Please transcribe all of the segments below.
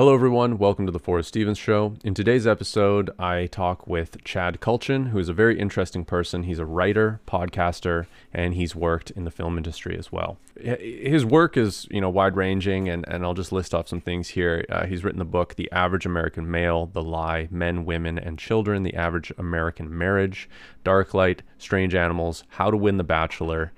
Hello, everyone. Welcome to the Forrest Stevens Show. In today's episode, I talk with Chad Kultgen, who is a very interesting person. He's a writer, podcaster, and he's worked in the film industry as well. His work is, you know, wide ranging, and, and I'll just list off some things here. Uh, he's written the book "The Average American Male: The Lie, Men, Women, and Children: The Average American Marriage," "Dark Light," "Strange Animals," "How to Win the Bachelor."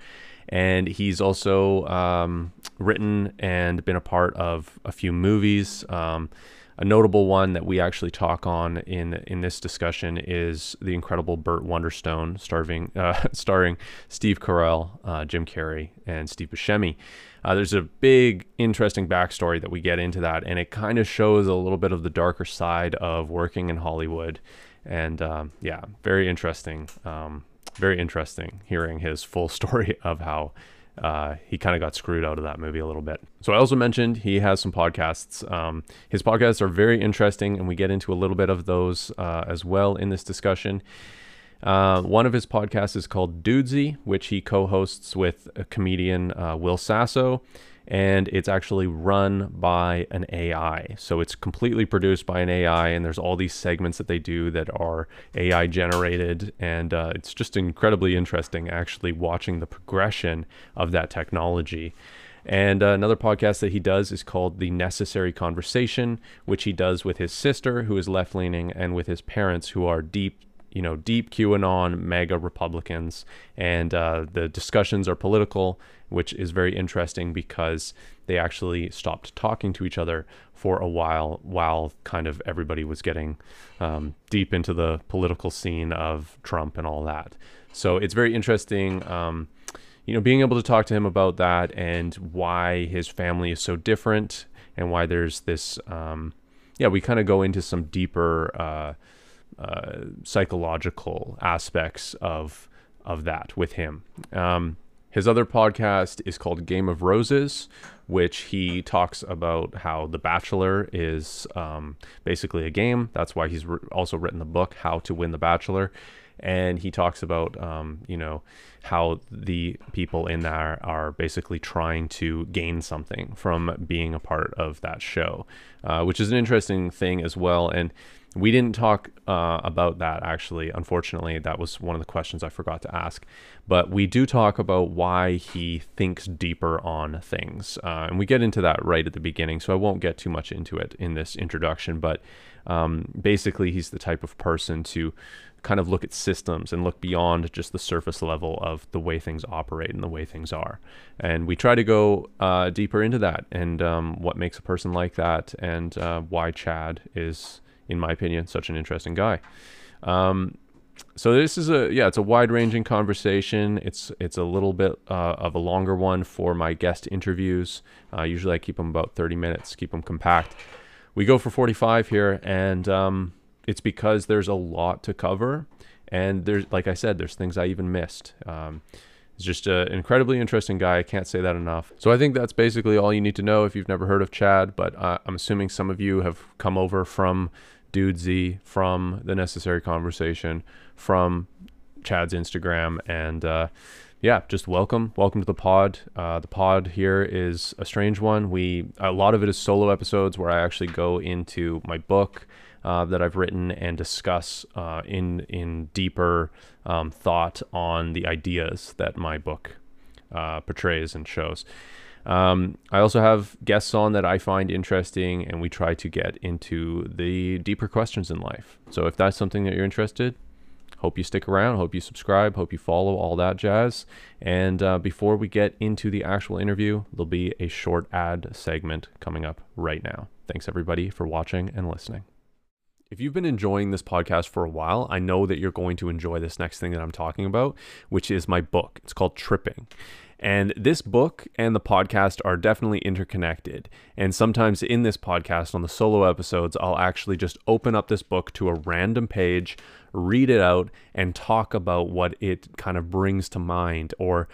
And he's also um, written and been a part of a few movies. Um, a notable one that we actually talk on in in this discussion is the incredible Burt Wonderstone, starring uh, starring Steve Carell, uh, Jim Carrey, and Steve Buscemi. Uh, there's a big, interesting backstory that we get into that, and it kind of shows a little bit of the darker side of working in Hollywood. And um, yeah, very interesting. Um, very interesting hearing his full story of how uh, he kind of got screwed out of that movie a little bit. So I also mentioned he has some podcasts. Um, his podcasts are very interesting, and we get into a little bit of those uh, as well in this discussion. Uh, one of his podcasts is called Dudesy, which he co-hosts with comedian uh, Will Sasso and it's actually run by an AI. So it's completely produced by an AI, and there's all these segments that they do that are AI generated, and uh, it's just incredibly interesting actually watching the progression of that technology. And uh, another podcast that he does is called The Necessary Conversation, which he does with his sister, who is left leaning, and with his parents, who are deep you know, deep QAnon MAGA Republicans, and uh, the discussions are political, which is very interesting because they actually stopped talking to each other for a while, while kind of everybody was getting um, deep into the political scene of Trump and all that. So it's very interesting. Um, you know, being able to talk to him about that and why his family is so different and why there's this, um, yeah, we kind of go into some deeper uh, uh, psychological aspects of of that with him. Um, his other podcast is called Game of Roses, which he talks about how The Bachelor is um, basically a game. That's why he's re- also written the book How to Win the Bachelor, and he talks about um, you know how the people in there are basically trying to gain something from being a part of that show, uh, which is an interesting thing as well. And we didn't talk uh, about that actually. Unfortunately, that was one of the questions I forgot to ask. But we do talk about why he thinks deeper on things. Uh, and we get into that right at the beginning, so I won't get too much into it in this introduction. But um, basically, he's the type of person to kind of look at systems and look beyond just the surface level of the way things operate and the way things are. And we try to go uh, deeper into that and um, what makes a person like that and uh, why Chad is in my opinion, such an interesting guy. Um, so this is a yeah, it's a wide ranging conversation. It's it's a little bit uh, of a longer one for my guest interviews. Uh, usually I keep them about 30 minutes, keep them compact. We go for 45 here, and um, it's because there's a lot to cover, and there's like I said, there's things I even missed. Um, He's just an incredibly interesting guy. I can't say that enough. So I think that's basically all you need to know if you've never heard of Chad. But uh, I'm assuming some of you have come over from Dudesy from the necessary conversation from Chad's Instagram and uh, yeah, just welcome, welcome to the pod. Uh, the pod here is a strange one. We a lot of it is solo episodes where I actually go into my book uh, that I've written and discuss uh, in in deeper um, thought on the ideas that my book uh, portrays and shows. Um, I also have guests on that I find interesting, and we try to get into the deeper questions in life. So if that's something that you're interested, hope you stick around, hope you subscribe, hope you follow all that jazz. And uh, before we get into the actual interview, there'll be a short ad segment coming up right now. Thanks everybody for watching and listening. If you've been enjoying this podcast for a while, I know that you're going to enjoy this next thing that I'm talking about, which is my book. It's called Tripping. And this book and the podcast are definitely interconnected. And sometimes in this podcast, on the solo episodes, I'll actually just open up this book to a random page, read it out, and talk about what it kind of brings to mind or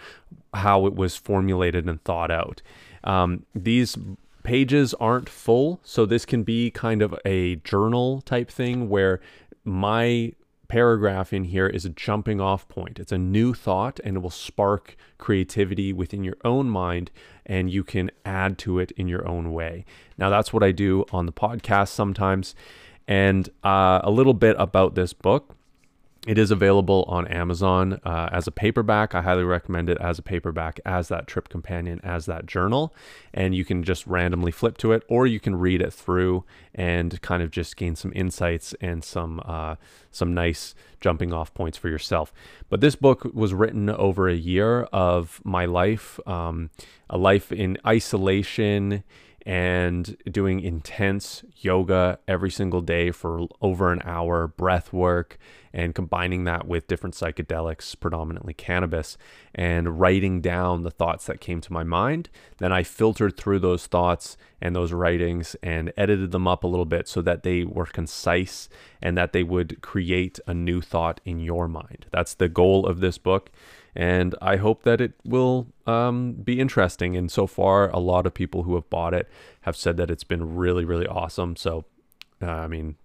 how it was formulated and thought out. Um, these pages aren't full, so this can be kind of a journal type thing where my paragraph in here is a jumping off point. It's a new thought and it will spark creativity within your own mind and you can add to it in your own way. Now, that's what I do on the podcast sometimes. And uh, a little bit about this book. It is available on Amazon uh, as a paperback. I highly recommend it as a paperback, as that trip companion, as that journal. And you can just randomly flip to it, or you can read it through and kind of just gain some insights and some uh, some nice jumping off points for yourself. But this book was written over a year of my life, um, a life in isolation and doing intense yoga every single day for over an hour, breath work, and combining that with different psychedelics, predominantly cannabis, and writing down the thoughts that came to my mind. Then I filtered through those thoughts and those writings and edited them up a little bit so that they were concise and that they would create a new thought in your mind. That's the goal of this book and I hope that it will um, be interesting. And so far, a lot of people who have bought it have said that it's been really, really awesome. So, uh, I mean,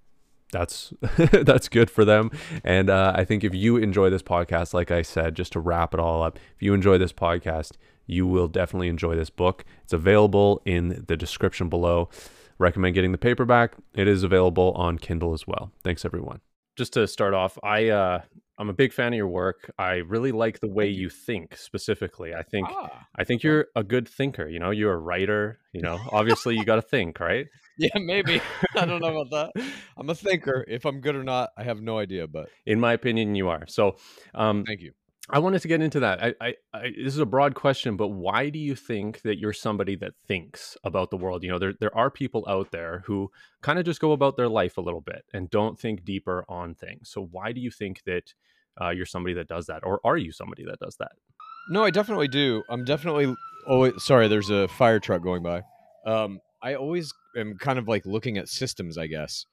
that's that's good for them. And uh, I think if you enjoy this podcast, like I said, just to wrap it all up, if you enjoy this podcast, you will definitely enjoy this book. It's available in the description below. Recommend getting the paperback. It is available on Kindle as well. Thanks, everyone. Just to start off, I uh, I'm a big fan of your work. I really like the way you think specifically. I think Ah, I think you're a good thinker, you know, you're a writer, you know. Obviously you got to think, right? Yeah, maybe. I don't know about that. I'm a thinker. If I'm good or not, I have no idea, but In my opinion you are. So, um thank you. I wanted to get into that. I, I, I this is a broad question, but why do you think that you're somebody that thinks about the world? You know, there there are people out there who kind of just go about their life a little bit and don't think deeper on things. So why do you think that uh, you're somebody that does that, or are you somebody that does that? No, I definitely do. I'm definitely always sorry, there's a fire truck going by. Um, I always am kind of like looking at systems, I guess,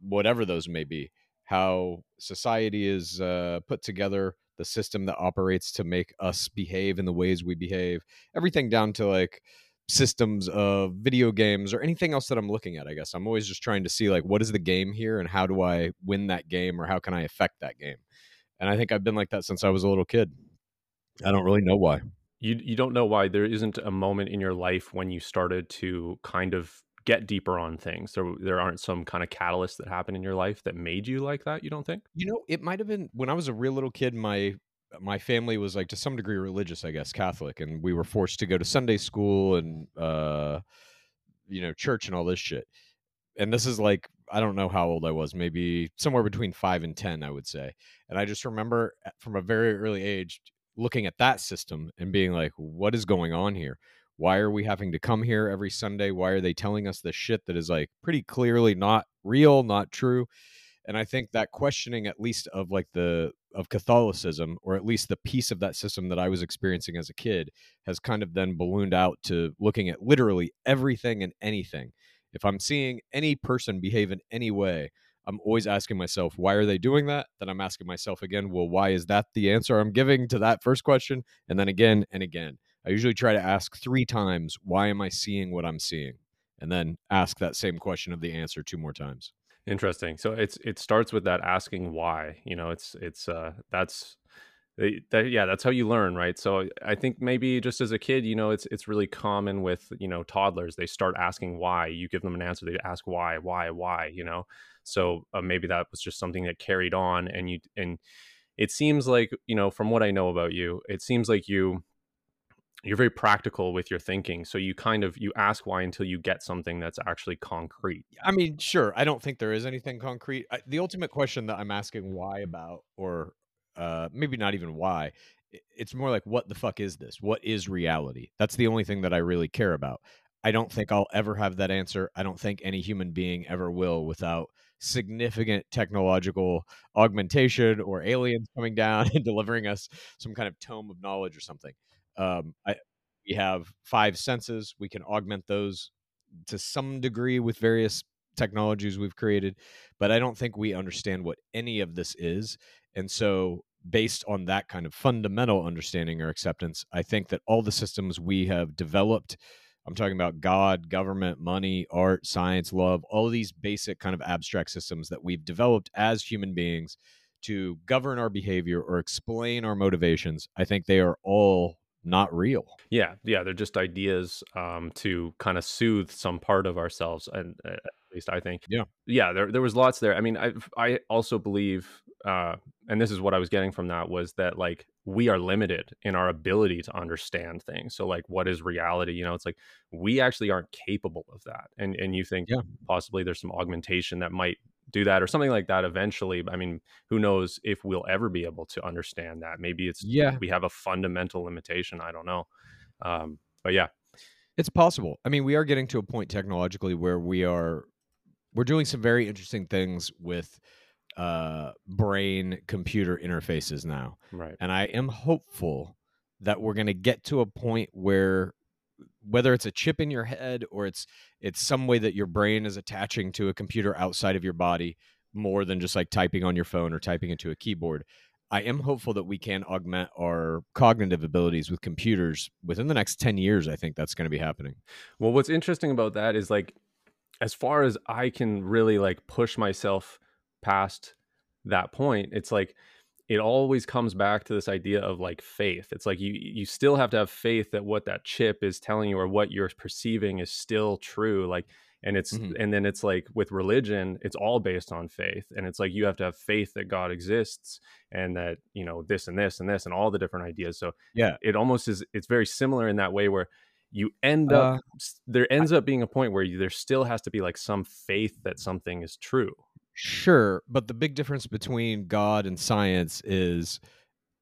whatever those may be, how society is uh, put together, the system that operates to make us behave in the ways we behave, everything down to like systems of video games or anything else that I'm looking at, I guess. I'm always just trying to see like what is the game here and how do I win that game or how can I affect that game? And I think I've been like that since I was a little kid. I don't really know why. you you don't know why there isn't a moment in your life when you started to kind of get deeper on things. There there aren't some kind of catalyst that happened in your life that made you like that. You don't think? You know, it might have been when I was a real little kid. My my family was like to some degree religious, I guess, Catholic, and we were forced to go to Sunday school and uh, you know church and all this shit. And this is like I don't know how old I was, maybe somewhere between five and ten, I would say. And I just remember from a very early age looking at that system and being like, "What is going on here? Why are we having to come here every Sunday? Why are they telling us this shit that is like pretty clearly not real, not true?" and i think that questioning at least of like the of catholicism or at least the piece of that system that i was experiencing as a kid has kind of then ballooned out to looking at literally everything and anything if i'm seeing any person behave in any way i'm always asking myself why are they doing that then i'm asking myself again well why is that the answer i'm giving to that first question and then again and again i usually try to ask three times why am i seeing what i'm seeing and then ask that same question of the answer two more times Interesting. So it's it starts with that asking why. You know, it's it's uh that's that, yeah, that's how you learn, right? So I think maybe just as a kid, you know, it's it's really common with you know toddlers. They start asking why. You give them an answer, they ask why, why, why. You know, so uh, maybe that was just something that carried on, and you and it seems like you know from what I know about you, it seems like you you're very practical with your thinking. So you kind of you ask why until you get something that's actually concrete. I mean, sure. I don't think there is anything concrete. I, the ultimate question that I'm asking why about, or uh, maybe not even why, it's more like, what the fuck is this? What is reality? That's the only thing that I really care about. I don't think I'll ever have that answer. I don't think any human being ever will without significant technological augmentation or aliens coming down and delivering us some kind of tome of knowledge or something. Um, I, we have five senses. We can augment those to some degree with various technologies we've created, but I don't think we understand what any of this is. And so, based on that kind of fundamental understanding or acceptance, I think that all the systems we have developed I'm talking about God, government, money, art, science, love, all these basic kind of abstract systems that we've developed as human beings to govern our behavior or explain our motivations, I think they are all not real. Yeah, yeah, they're just ideas um, to kind of soothe some part of ourselves, and uh, at least I think. Yeah, yeah, there there was lots there. I mean, I I also believe, uh, and this is what I was getting from that was that like we are limited in our ability to understand things. So like, what is reality? You know, it's like we actually aren't capable of that, and and you think yeah. possibly there's some augmentation that might do that or something like that eventually i mean who knows if we'll ever be able to understand that. Maybe it's yeah. we have a fundamental limitation i don't know. Um, but yeah. It's possible. I mean we are getting to a point technologically where we are we're doing some very interesting things with uh, brain computer interfaces now. Right. And i am hopeful that we're going to get to a point where whether it's a chip in your head or it's it's some way that your brain is attaching to a computer outside of your body more than just like typing on your phone or typing into a keyboard i am hopeful that we can augment our cognitive abilities with computers within the next 10 years i think that's going to be happening. Well what's interesting about that is like as far as i can really like push myself past that point it's like it always comes back to this idea of like faith. It's like you you still have to have faith that what that chip is telling you or what you're perceiving is still true. Like and it's mm-hmm. and then it's like with religion, it's all based on faith. And it's like you have to have faith that God exists and that, you know, this and this and this and all the different ideas. So yeah, it almost is it's very similar in that way where you end up uh, there ends up being a point where you, there still has to be like some faith that something is true Sure, but the big difference between God and science is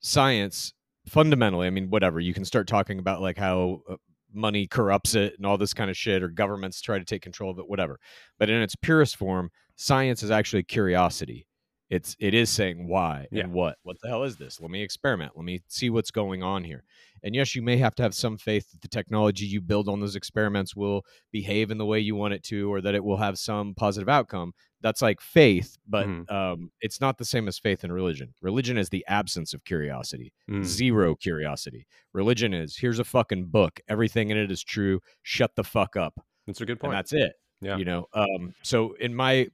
science fundamentally, I mean whatever, you can start talking about like how uh, money corrupts it and all this kind of shit or governments try to take control of it whatever. But in its purest form, science is actually curiosity. It's it is saying why yeah. and what. What the hell is this? Let me experiment. Let me see what's going on here. And yes, you may have to have some faith that the technology you build on those experiments will behave in the way you want it to, or that it will have some positive outcome that's like faith, but mm. um, it's not the same as faith in religion. Religion is the absence of curiosity, mm. zero curiosity. Religion is here's a fucking book, everything in it is true. Shut the fuck up. That's a good point. And that's it. Yeah. You know, um, so in my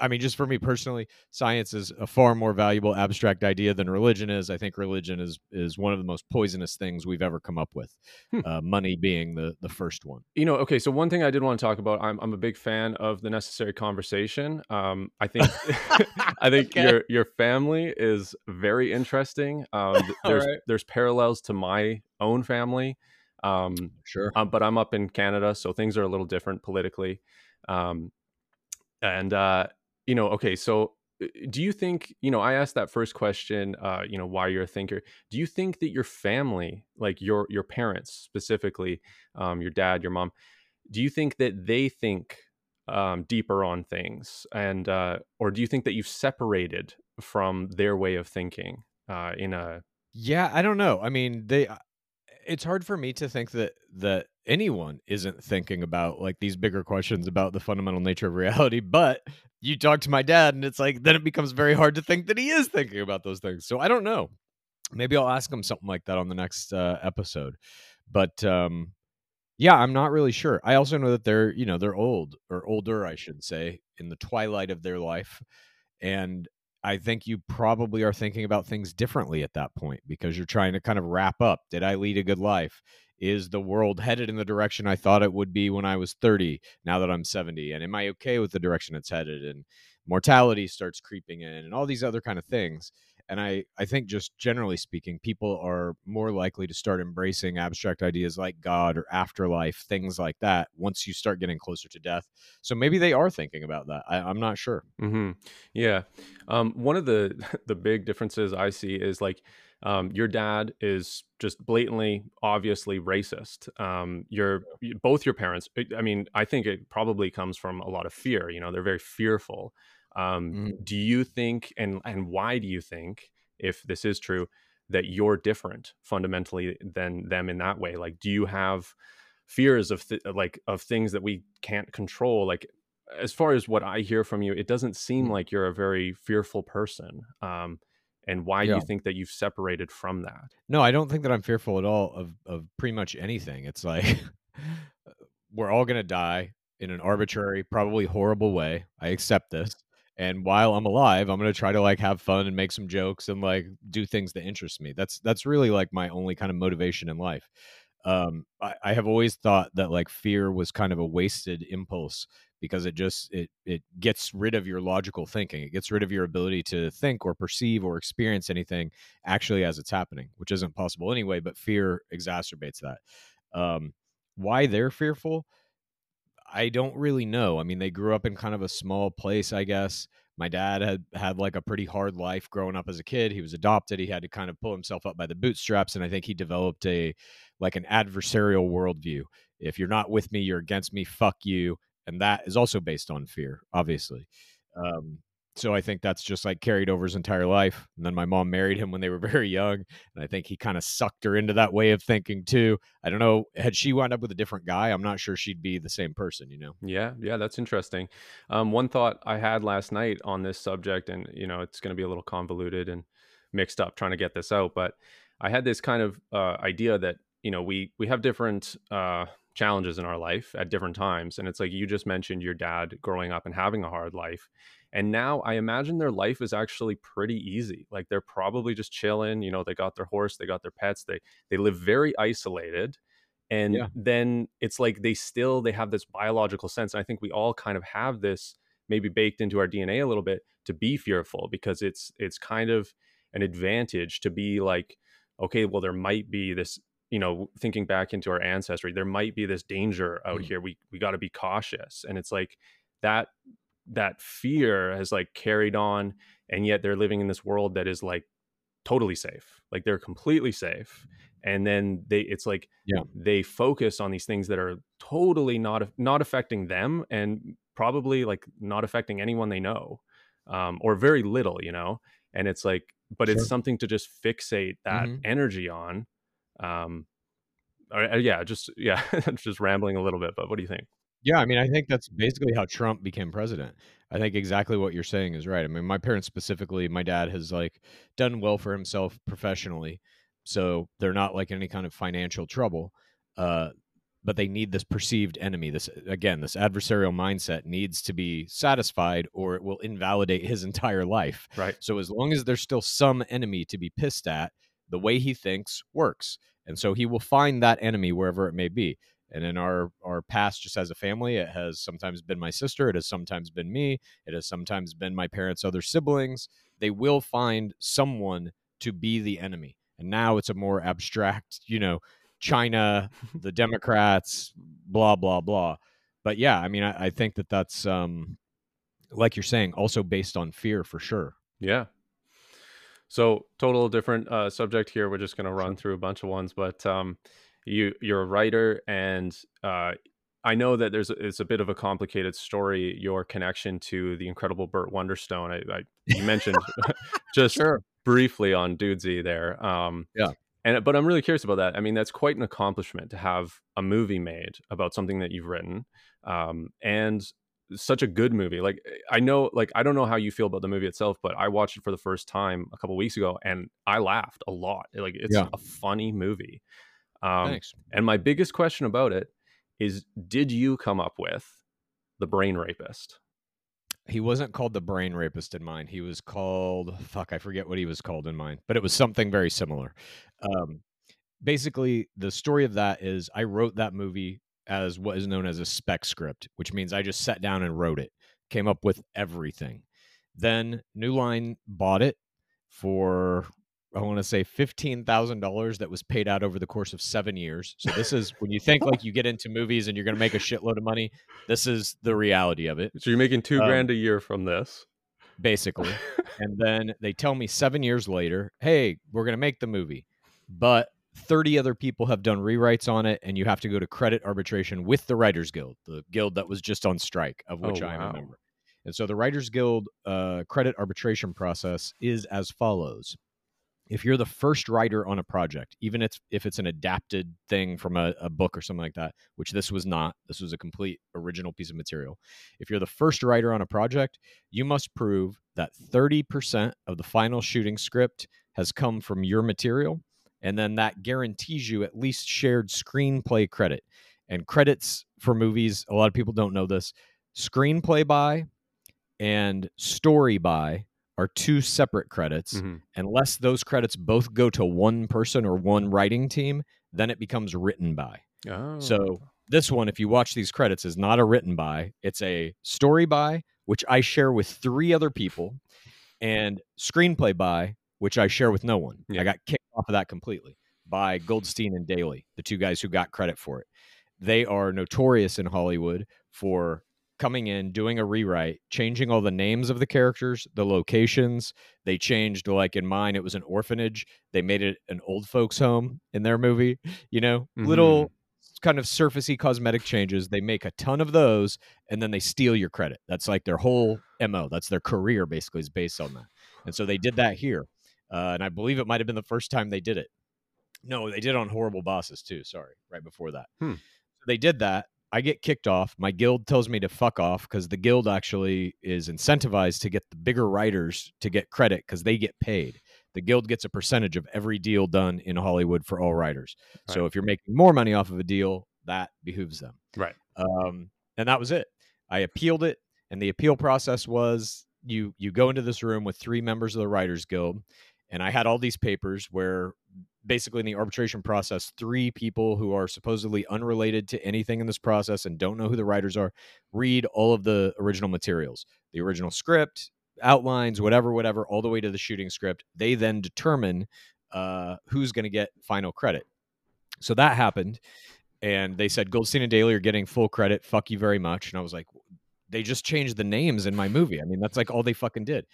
I mean, just for me personally, science is a far more valuable abstract idea than religion is. I think religion is is one of the most poisonous things we've ever come up with. Hmm. Uh, money being the the first one. You know, okay. So one thing I did want to talk about. I'm I'm a big fan of the necessary conversation. Um, I think I think okay. your your family is very interesting. Um, there's right. there's parallels to my own family. Um, sure. Um, but I'm up in Canada, so things are a little different politically. Um, and uh, you know, okay, so uh, do you think, you know, I asked that first question, uh, you know, why you're a thinker. Do you think that your family, like your your parents specifically, um, your dad, your mom, do you think that they think um, deeper on things, and uh, or do you think that you've separated from their way of thinking uh, in a? Yeah, I don't know. I mean, they. Uh, it's hard for me to think that that anyone isn't thinking about like these bigger questions about the fundamental nature of reality but you talk to my dad and it's like then it becomes very hard to think that he is thinking about those things. So i don't know. Maybe i'll ask him something like that on the next uh, episode. But um yeah i'm not really sure. I also know that they're you know they're old or older i should say in the twilight of their life. And i think you probably are thinking about things differently at that point because you're trying to kind of wrap up did i lead a good life is the world headed in the direction I thought it would be when I was 30 now that I'm 70 and am I okay with the direction it's headed and mortality starts creeping in and all these other kind of things and I I think just generally speaking people are more likely to start embracing abstract ideas like god or afterlife things like that once you start getting closer to death so maybe they are thinking about that I, am not sure mm-hmm. yeah um, one of the the big differences I see is like um, your dad is just blatantly, obviously racist. Um, your both your parents. I mean, I think it probably comes from a lot of fear. You know, they're very fearful. Um, mm Do you think, and and why do you think, if this is true, that you're different fundamentally than them in that way? Like, do you have fears of th- like of things that we can't control? Like, as far as what I hear from you, it doesn't seem mm like you're a very fearful person. Um, and why yeah. you think that you've separated from that. No, I don't think that I'm fearful at all of of pretty much anything. It's like we're all going to die in an mm-hmm. arbitrary, probably horrible way. I accept this. and while i'm alive i'm going to try to like have fun and make some jokes and like do things that interest me that's that's really like my only kind of motivation in life um I, I have always thought that like fear was kind of a wasted impulse because it just it it gets rid of your logical thinking. It gets rid of your ability to think or perceive or experience anything actually as it's happening which isn't possible anyway but fear exacerbates that. Um why they're fearful I don't really know. I mean, they grew up in kind of a small place, I guess. My dad had had like a pretty hard life growing up as a kid. He was adopted. He had to kind of pull himself up by the bootstraps, and I think he developed a like an adversarial worldview. If you're not with me, you're against me. Fuck you, and that is also based on fear, obviously. Um, so I think that's just like carried over his entire life. And then my mom married him when they were very young, and I think he kind of sucked her into that way of thinking too. I don't know, had she wound up with a different guy, I'm not sure she'd be the same person, you know. Yeah, yeah, that's interesting. Um, one thought I had last night on this subject, and you know, it's going to be a little convoluted and mixed up trying to get this out, but I had this kind of uh, idea that you know we we have different uh, challenges in our life at different times, and it's like you just mentioned your dad growing up and having a hard life and now I imagine their life is actually pretty easy. Like they're probably just chilling, you know, they got their horse, they got their pets, they they live very isolated. And yeah. then it's like they still they have this biological sense. And I think we all kind of have this maybe baked into our DNA a little bit to be fearful because it's it's kind of an advantage to be like, okay, well, there might be this you know thinking back into our ancestry there might be this danger out mm. here we we got to be cautious and it's like that that fear has like carried on and yet they're living in this world that is like totally safe like they're completely safe and then they it's like yeah they focus on these things that are totally not not affecting them and probably like not affecting anyone they know um, or very little you know and it's like but sure. it's something to just fixate that mm-hmm. energy on um or, uh, yeah just yeah just rambling a little bit but what do you think yeah, I mean, I think that's basically how Trump became president. I think exactly what you're saying is right. I mean, my parents specifically, my dad has like done well for himself professionally, so they're not like in any kind of financial trouble. Uh, but they need this perceived enemy. This again, this adversarial mindset needs to be satisfied, or it will invalidate his entire life. Right. So as long as there's still some enemy to be pissed at, the way he thinks works, and so he will find that enemy wherever it may be and in our our past just as a family it has sometimes been my sister it has sometimes been me it has sometimes been my parents other siblings. They will find someone to be the enemy and now it's a more abstract you know china the democrats blah blah blah. But yeah i mean i, I think that that's um like you're saying also based on fear for sure. Yeah. So total different uh, subject here we're just going to run through a bunch of ones but um you you're a writer and uh, I know that there's it's a bit of a complicated story. Your connection to the incredible Burt Wonderstone. I, I you mentioned just sure. briefly on Dudesy there. Um, yeah, and but I'm really curious about that. I mean, that's quite an accomplishment to have a movie made about something that you've written, um, and such a good movie. Like I know, like I don't know how you feel about the movie itself, but I watched it for the first time a couple weeks ago, and I laughed a lot. Like it's yeah. a funny movie. Um, Thanks. And my biggest question about it is did you come up with the brain rapist? He wasn't called the brain rapist in mine. He was called, fuck, I forget what he was called in mine, but it was something very similar. Um, basically, the story of that is I wrote that movie as what is known as a spec script, which means I just sat down and wrote it, came up with everything. Then New Line bought it for I want to say fifteen thousand dollars that was paid out over the course of seven years. So this is when you think like you get into movies and you're going to make a shitload of money. This is the reality of it. So you're making two um, grand a year from this, basically. and then they tell me seven years later, "Hey, we're going to make the movie, but 30 other people have done rewrites on it, and you have to go to credit arbitration with the Writers Guild, the guild that was just on strike, of which oh, I am a member." And so the Writers Guild uh, credit arbitration process is as follows if you're the first writer on a project, even if, if it's an adapted thing from a, a, book or something like that, which this was not, this was a complete original piece of material. If you're the first writer on a project, you must prove that 30% of the final shooting script has come from your material. And then that guarantees you at least shared screenplay credit. And credits for movies, a lot of people don't know this screenplay by and story by are two separate credits. Mhm. Unless those credits both go to one person or one writing team, then it becomes written by. Oh. So this one, if you watch these credits, is not a written by. It's a story by, which I share with three other people, and screenplay by, which I share with no one. Yeah. I got kicked off of that completely by Goldstein and Daley, the two guys who got credit for it. They are notorious in Hollywood for coming in, doing a rewrite, changing all the names of the characters, the locations. They changed, like in mine, it was an orphanage. They made it an old folks' home in their movie. You know, little kind of surfacey cosmetic changes. They make a ton of those, and then they steal your credit. That's like their whole mo. That's their career, basically, is based on that. And so they did that here, uh, and I believe it might have been the first time they did it. No, they did it on Horrible Bosses too. Sorry, right before that. Hmm. So they did that. I get kicked off. My guild tells me to fuck off because the guild actually is incentivized to get the bigger writers to get credit because they get paid. The guild gets a percentage of every deal done in Hollywood for all writers. So if you're making more money off of a deal, that behooves them. Right. Um, and that was it. I appealed it, and the appeal process was you you go into this room with three members of the Writers Guild, and I had all these papers where basically in the arbitration process, three people who are supposedly unrelated to anything in this process and don't know who the writers are read all of the original materials, the original script, outlines, whatever, whatever, all the way to the shooting script. They then determine uh, who's going to get final credit. So that happened, and they said Goldstein and Daley are getting full credit. Fuck you very much. And I was like, they just changed the names in my movie. I mean, that's like all they fucking did.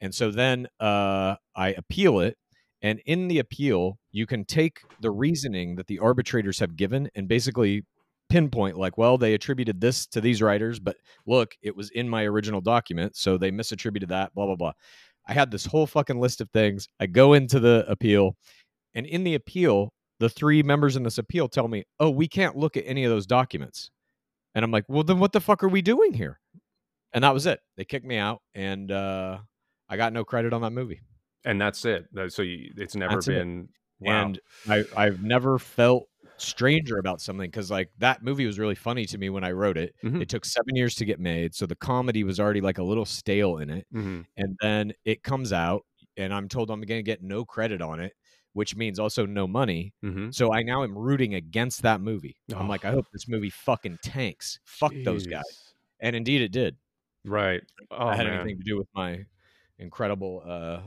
And so then uh, I appeal it. And in the appeal, you can take the reasoning that the arbitrators have given and basically pinpoint, like, well, they attributed this to these writers, but look, it was in my original document. So they misattributed that, blah, blah, blah. I had this whole fucking list of things. I go into the appeal, and in the appeal, the three members in this appeal tell me, oh, we can't look at any of those documents. And I'm like, well, then what the fuck are we doing here? And that was it. They kicked me out, and uh, I got no credit on that movie. And that's it. So you, it's never That's it. been. Wow. And I, I've never felt stranger about something because like that movie was really funny to me when I wrote it. Mhm. It took seven years to get made, so the comedy was already like a little stale in it. Mhm. And then it comes out, and I'm told I'm going to get no credit on it, which means also no money. Mhm. So I now am rooting against that movie. I'm like, I Oh. hope this movie fucking tanks. Fuck those guys. And indeed, it did. Right. Oh that had man. anything to do with my incredible uh,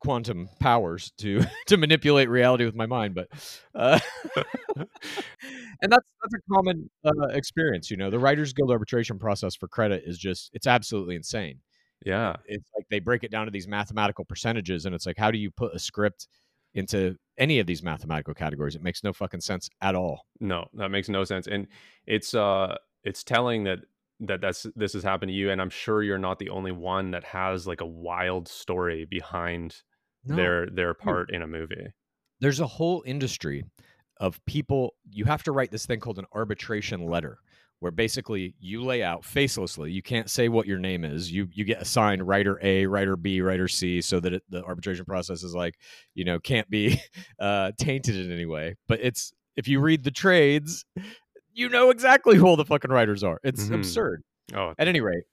quantum powers to to manipulate reality with my mind. But uh, and that's that's a common uh, experience. You know, the Writers Guild arbitration process for credit is just it's absolutely insane. yeah. It's like they break it down to these mathematical percentages, and it's like, how do you put a script into any of these mathematical categories? It makes no fucking sense at all. No, that makes no sense. And it's uh it's telling that that that's this has happened to you and I'm sure you're not the only one that has like a wild story behind their their part in a movie. there's a whole industry of people you have to write this thing called an arbitration letter where basically you lay out facelessly you can't say what your name is you you get assigned writer a writer b writer c so that it, the arbitration process is like you know can't be uh tainted in any way but it's if you read the trades you know exactly who all the fucking writers are it's Mhm. absurd Oh, at any rate,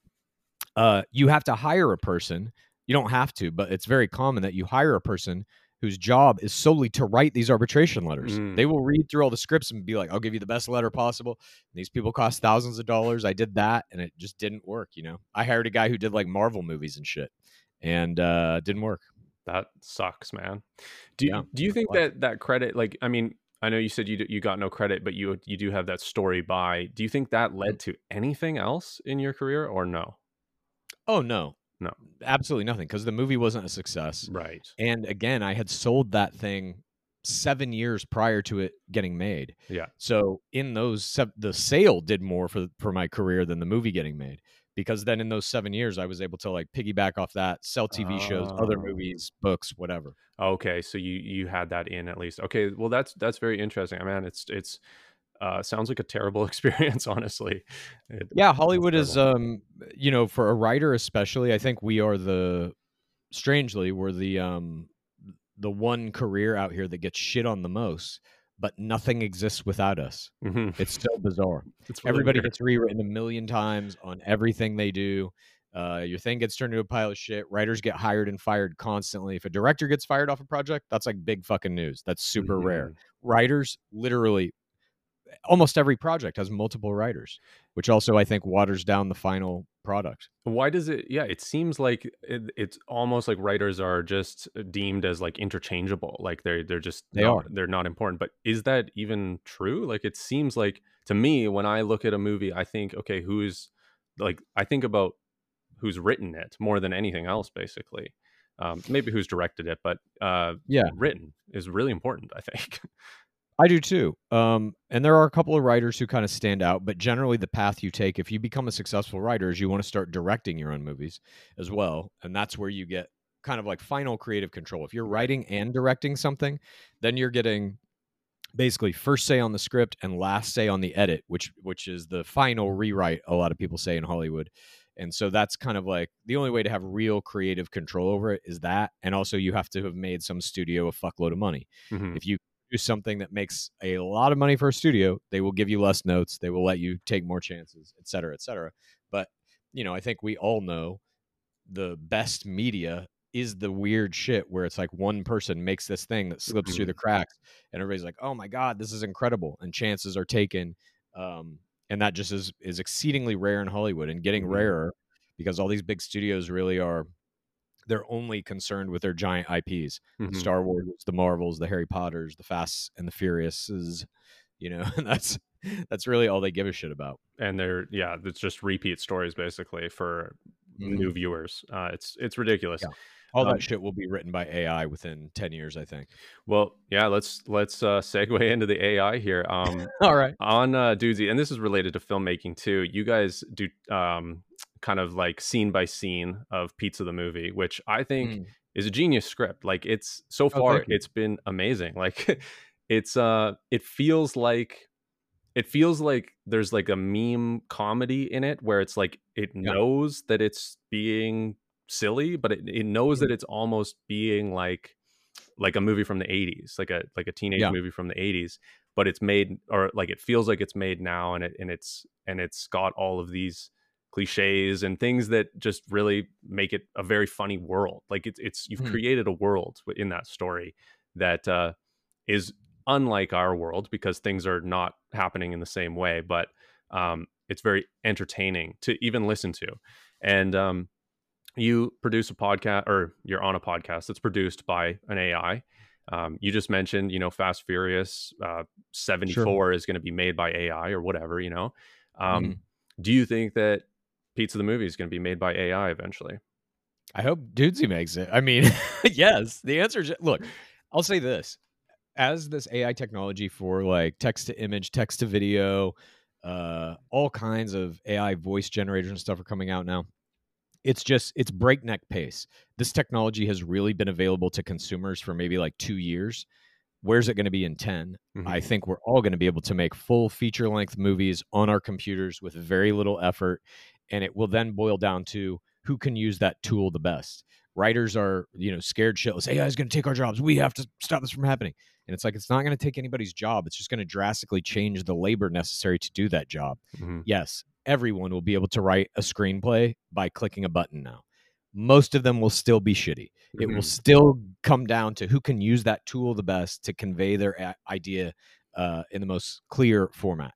uh, you have to hire a person. You don't have to, but it's very common that you hire a person whose job is solely to write these arbitration letters. Mm. They will read through all the scripts and be like, "I'll give you the best letter possible." these people cost thousands of dollars. I did that, and it just didn't work. You know, I hired a guy who did like Marvel movies and shit, and uh, didn't work. that sucks, man. Do you, Yeah, do you think that that credit like I mean, I know you said you you got no credit, but you you do have that story by. Do you think that led to anything else in your career or no? Oh no, No. absolutely nothing, because the movie wasn't a success. Right. And again, I had sold that thing seven years prior to it getting made. Yeah. So in those, the sale did more for for my career than the movie getting made. Because then in those seven years, I was able to like piggyback off that, sell TV shows, other Oh. movies, books, whatever. Okay, so you you had that in at least. Okay, well that's that's very interesting. I mean, it's it's uh sounds like a terrible experience, honestly. It- Yeah, Hollywood is, um, you know, for a writer especially, I think we are the, strangely, we're the um, the one career out here that gets shit on the most, but nothing exists without us. Mhm. It's so bizarre. It's really Everybody weird. gets rewritten a million times on everything they do. Uh, your thing gets turned into a pile of shit. Writers get hired and fired constantly. If a director gets fired off a project, that's like big fucking news. That's super rare. Mhm. Writers, literally, almost every project has multiple writers, which also I think waters down the final product. Why does it? Yeah, it seems like it, it's almost like writers are just deemed as like interchangeable. Like they're they're just They not, are. they're not important. But is that even true? Like it seems like to me when I look at a movie, I think okay, who's like I think about who's written it more than anything else, basically. Um, maybe who's directed it, but uh, Yeah. written is really important. I think. I do too. Um, and there are a couple of writers who kind of stand out, but generally the path you take if you become a successful writer is you want to start directing your own movies as well. And that's where you get kind of like final creative control. If you're writing and directing something, then you're getting basically first say on the script and last say on the edit, which which is the final rewrite a lot of people say in Hollywood. And so that's kind of like the only way to have real creative control over it is that. And also you have to have made some studio a fuckload of money Mhm. if you do something that makes a lot of money for a studio they will give you less notes they will let you take more chances et cetera et cetera but you know i think we all know the best media is the weird shit where it's like one person makes this thing that slips through the cracks and everybody's like oh my god this is incredible and chances are taken um, and that just is is exceedingly rare in hollywood and getting Mhm. rarer because all these big studios really are they're only concerned with their giant ips the Mhm. Star Wars, the Marvels, the Harry Potters, the Fast and the Furiouses, you know, and that's that's really all they give a shit about. and they're yeah, it's just repeat stories basically for Mhm. new viewers. Uh, it's it's ridiculous. Yeah. All Um, that shit will be written by AI within ten years, I think. Well, yeah, let's let's uh, segue into the AI here. Um, All right. on uh, Dudesy, and this is related to filmmaking too. You guys do um, kind of like scene by scene of Pizza the movie, which I think Mm. is a genius script. Like it's so far, thank you. it's been amazing. Like it's uh, it feels like it feels like there's like a meme comedy in it where it's like it Yeah. knows that it's being silly, but it, it knows Mm. that it's almost being like like a movie from the 80s, like a like a teenage Yeah. movie from the 80s, but it's made or like it feels like it's made now and it and it's and it's got all of these cliches and things that just really make it a very funny world. Like it's it's you've Mhm. created a world in that story that uh is unlike our world because things are not happening in the same way, but um it's very entertaining to even listen to. And um you produce a podcast or you're on a podcast that's produced by an AI. Um, you just mentioned, you know, Fast Furious uh, 74 is going to be made by AI or whatever, you know. Um, Mhm. Do you think that Pizza the movie is going to be made by AI eventually? I hope Dudesy makes it. I mean, yes. The answer is look, I'll say this. As this AI technology for like text to image, text to video, uh, all kinds of AI voice generators and stuff are coming out now. It's just it's breakneck pace. This technology has really been available to consumers for maybe like two years. Where's it going to be in 10? Mhm. I think we're all going to be able to make full feature length movies on our computers with very little effort. And it will then boil down to who can use that tool the best. Writers are, you know, scared shitless. AI is going to take our jobs. We have to stop this from happening. And it's like, it's not going to take anybody's job. It's just going to drastically change the labor necessary to do that job. Mhm. Yes, everyone will be able to write a screenplay by clicking a button now. Most of them will still be shitty. It will Mhm. still come down to who can use that tool the best to convey their idea uh, in the most clear format.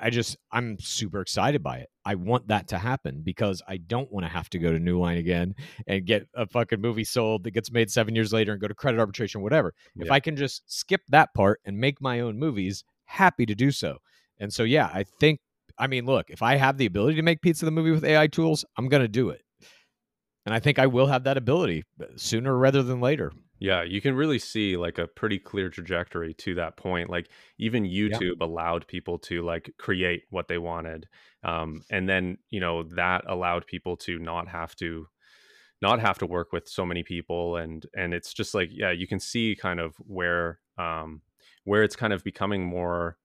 I- just, I'm super excited by it. I want that to happen because I don't want to have to go to New Line again and get a fucking movie sold that gets made seven years later and go to credit arbitration, whatever. If I can just skip that part and make my own movies, happy to do so. And so, yeah, I think, I mean, look, if I have the ability to make Pizza the movie with AI tools, I'm going to do it. And I think I will have that ability sooner rather than later. Yeah, you can really see like a pretty clear trajectory to that point. Like even YouTube allowed people to like create what they wanted. Um, and then, you know, that allowed people to not have to not have to work with so many people and and it's just like yeah, you can see kind of where um where it's kind of becoming more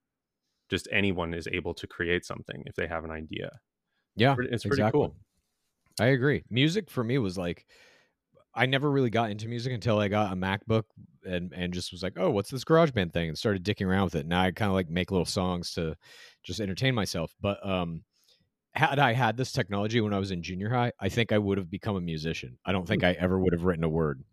just anyone is able to create something if they have an idea. Yeah, Pretty- It's pretty exactly. cool. I agree. Music for me was like I never really got into music until I got a MacBook and and just was like, "Oh, what's this GarageBand thing?" and started dicking around with it. Now I kind of like make little songs to just entertain myself. But um had I had this technology when I was in junior high, I think I would have become a musician. I don't think I ever would have written a word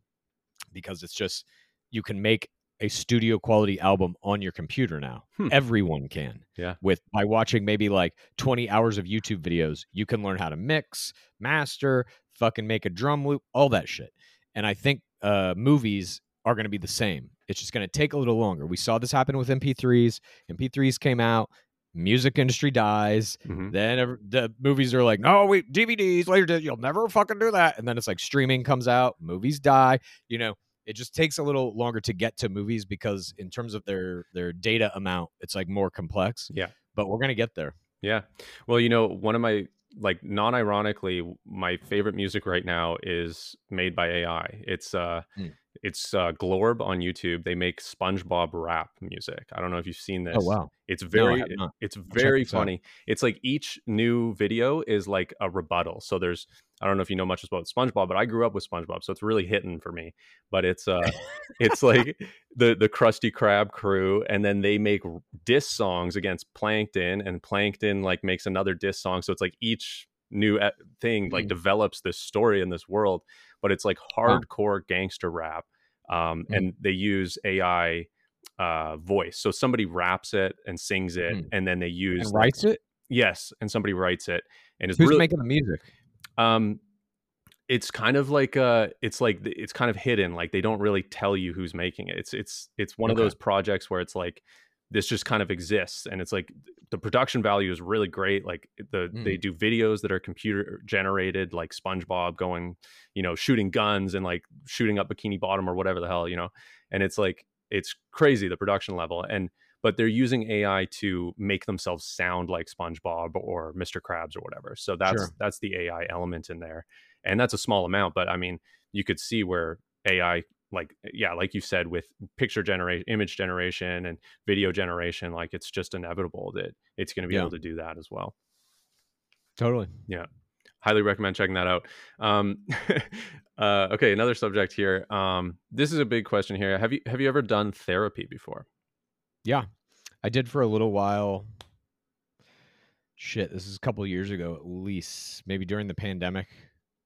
because it's just you can make a studio quality album on your computer now. Hmm. Everyone can. Yeah. With by watching maybe like 20 hours of YouTube videos, you can learn how to mix, master, fucking make a drum loop, all that shit. And I think uh movies are going to be the same. It's just going to take a little longer. We saw this happen with MP3s. MP3s came out, music industry dies. Mhm. Then the movies are like, no, wait, DVDs later. You'll never fucking do that. And then it's like streaming comes out, movies die. You know, it just takes a little longer to get to movies because in terms of their their data amount, it's like more complex. Yeah. but we're gonna get there. Yeah. Well, you know, one of my like non-ironically, my favorite music right now is made by AI. It's uh Hmm. It's uh Glorb on YouTube. They make SpongeBob rap music. I don't know if you've seen this. Oh wow, It's very not. it's very this out. funny. It's like each new video is like a rebuttal. So there's I don't know if you know much about SpongeBob, but I grew up with SpongeBob, so it's really hitting for me. But it's uh it's like the the Krusty Krab crew and then they make diss songs against Plankton and Plankton like makes another diss song. So it's like each new thing like Mhm. develops this story in this world, but it's like Wow. hardcore gangster rap. Um Mhm. and they use AI uh voice. So somebody raps it and sings it Mhm. and then they use and like- writes it. yes, and somebody writes it and it's Who's really making the music? um it's kind of like uh it's like it's kind of hidden like they don't really tell you who's making it it's it's it's one of those projects where it's like this just kind of exists and it's like the production value is really great like the Mm. they do videos that are computer generated like SpongeBob going you know shooting guns and like shooting up bikini bottom or whatever the hell you know and it's like it's crazy the production level and but they're using AI to make themselves sound like SpongeBob or Mr. Krabs or whatever. So that's Sure. that's the AI element in there, and that's a small amount. But I mean, you could see where AI, like yeah, like you said, with picture generation, image generation, and video generation, like it's just inevitable that it's going to be Yeah. able to do that as well. Totally. Yeah. Highly recommend checking that out. Um, uh, okay, another subject here. Um, this is a big question here. Have you have you ever done therapy before? Yeah, I did for a little while. Shit, this is a couple years ago at least. Maybe during the pandemic,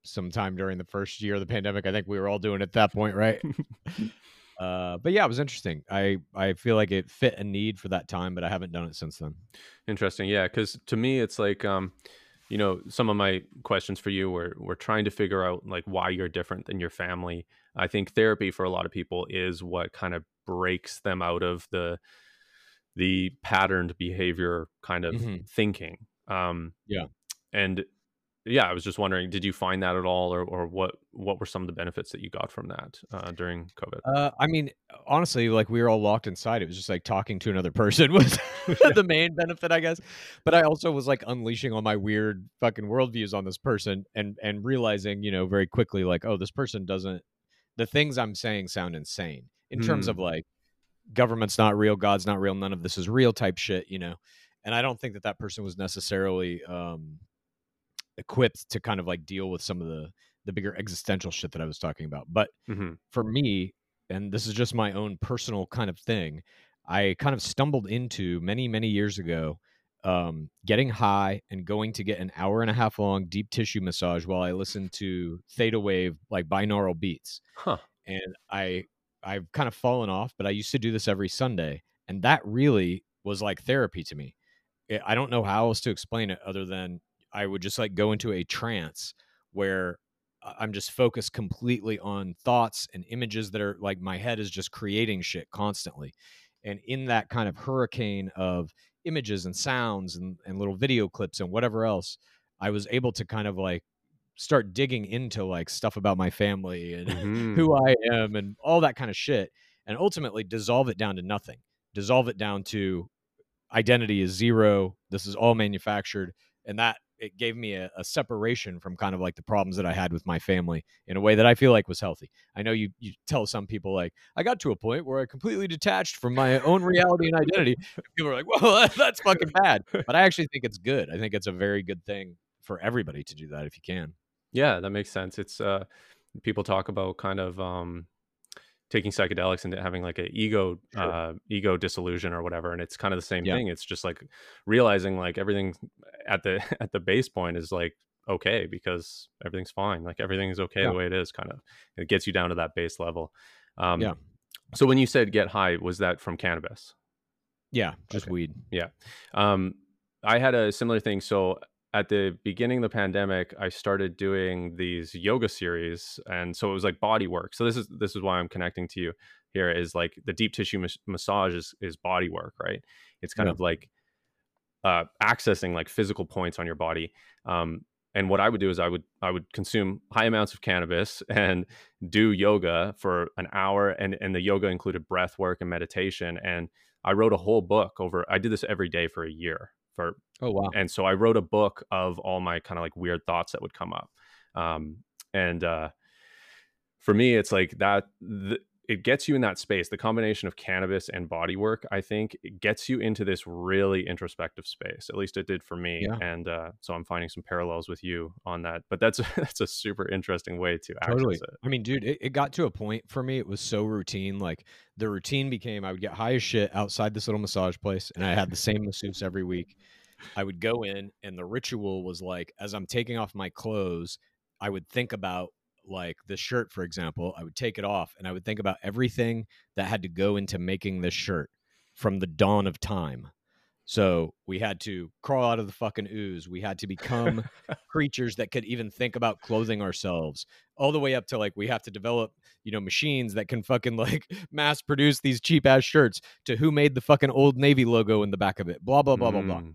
sometime during the first year of the pandemic. I think we were all doing it at that point, right? uh, but yeah, it was interesting. I I feel like it fit a need for that time, but I haven't done it since then. Interesting. Yeah, because to me, it's like, um, you know, some of my questions for you were we're trying to figure out like why you're different than your family. I think therapy for a lot of people is what kind of breaks them out of the the patterned behavior kind of Mhm. thinking. Um, Yeah. and yeah, I was just wondering, did you find that at all, or or what what were some of the benefits that you got from that uh, during COVID? Uh, I mean, honestly, like we were all locked inside. It was just like talking to another person was the main benefit, I guess. But I also was like unleashing all my weird fucking worldviews on this person and and realizing, you know, very quickly, like, oh, this person doesn't. The things I'm saying sound insane in terms of like government's not real, God's not real, none of this is real type shit, you know. And I don't think that that person was necessarily um, equipped to kind of like deal with some of the the bigger existential shit that I was talking about. But hmm for me, and this is just my own personal kind of thing, I kind of stumbled into many, many years ago um, getting high and going to get an hour and a half long deep tissue massage while I listened to theta wave, like binaural beats. Huh. And I, I've kind of fallen off, but I used to do this every Sunday. And that really was like therapy to me. I don't know how else to explain it other than I would just like go into a trance where I- I'm just focused completely on thoughts and images that are like my head is just creating shit constantly. And in that kind of hurricane of images and sounds and, and little video clips and whatever else, I was able to kind of like start digging into like stuff about my family and Mhm. who I am and all that kind of shit. And ultimately dissolve it down to nothing. Dissolve it down to identity is zero. This is all manufactured. And that it gave me a, a separation from kind of like the problems that I had with my family in a way that I feel like was healthy. I know you you tell some people like I got to a point where I completely detached from my own reality and identity. People are like, "Well, that's fucking bad," but I actually think it's good. I think it's a very good thing for everybody to do that if you can. Yeah, that makes sense. It's uh people talk about kind of um taking psychedelics and having like an ego Sure. uh ego disillusion or whatever and it's kind of the same Yeah. thing it's just like realizing like everything at the at the base point is like okay because everything's fine like everything is okay Yeah. the way it is kind of it gets you down to that base level um Yeah. so when you said get high was that from cannabis Yeah, just Okay. weed. um, I had a similar thing. So at the beginning of the pandemic, I started doing these yoga series, and so it was like body work. So this is this is why I'm connecting to you here. Is like the deep tissue mas- massage is is body work, right? It's kind Yeah. of like uh, accessing like physical points on your body. Um, and what I would do is I would I would consume high amounts of cannabis and do yoga for an hour, and and the yoga included breath work and meditation. And I wrote a whole book over. I did this every day for a year for Oh wow. and so I wrote a book of all my kind of like weird thoughts that would come up. Um, and uh, for me, it's like that. Th- it gets you in that space. The combination of cannabis and body work, I think, it gets you into this really introspective space. At least it did for me. Yeah. And uh, so I'm finding some parallels with you on that. But that's that's a super interesting way to access Totally. it. I mean, dude, it, it got to a point for me. It was so routine. Like the routine became I would get high as shit outside this little massage place, and I had the same masseuse every week. I would go in, and the ritual was like, as I'm taking off my clothes, I would think about like this shirt, for example. I would take it off, and I would think about everything that had to go into making this shirt from the dawn of time. So we had to crawl out of the fucking ooze. We had to become creatures that could even think about clothing ourselves all the way up to like we have to develop you know machines that can fucking like mass produce these cheap ass shirts to who made the fucking old navy logo in the back of it blah blah blah blah blah Mm,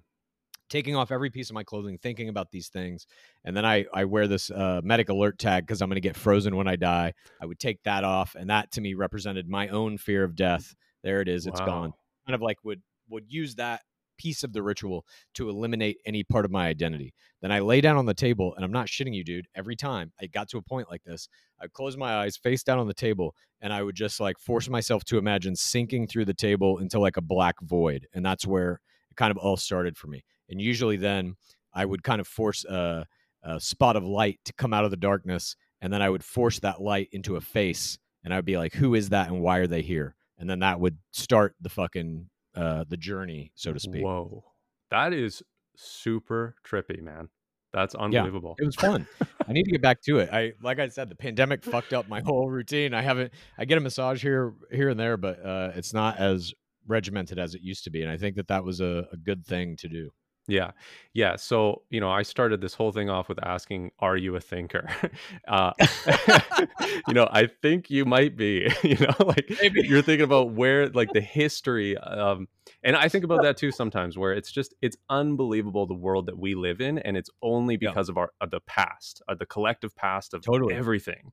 taking off every piece of my clothing thinking about these things and then i i wear this uh, medic alert tag because i'm going to get frozen when i die i would take that off and that to me represented my own fear of death there it is it's gone kind of like would would use that piece of the ritual to eliminate any part of my identity. Then I lay down on the table, and I'm not shitting you, dude. Every time I got to a point like this, I'd close my eyes, face down on the table, and I would just like force myself to imagine sinking through the table into like a black void. And that's where it kind of all started for me. And usually then I would kind of force a, a spot of light to come out of the darkness, and then I would force that light into a face, and I'd be like, who is that and why are they here? And then that would start the fucking uh the journey so to speak Whoa, that is super trippy, man. That's unbelievable. it was fun i need to get back to it i like i said the pandemic fucked up my whole routine i haven't i get a massage here here and there but uh it's not as regimented as it used to be and i think that that was a, a good thing to do Yeah. Yeah. So, you know, I started this whole thing off with asking, Are you a thinker? Uh, you know, I think you might be, you know, like Maybe. you're thinking about where, like the history. Um, and I think about that too sometimes where it's just, it's unbelievable the world that we live in. And it's only Yeah. because of our, of the past, of the collective past of Totally. everything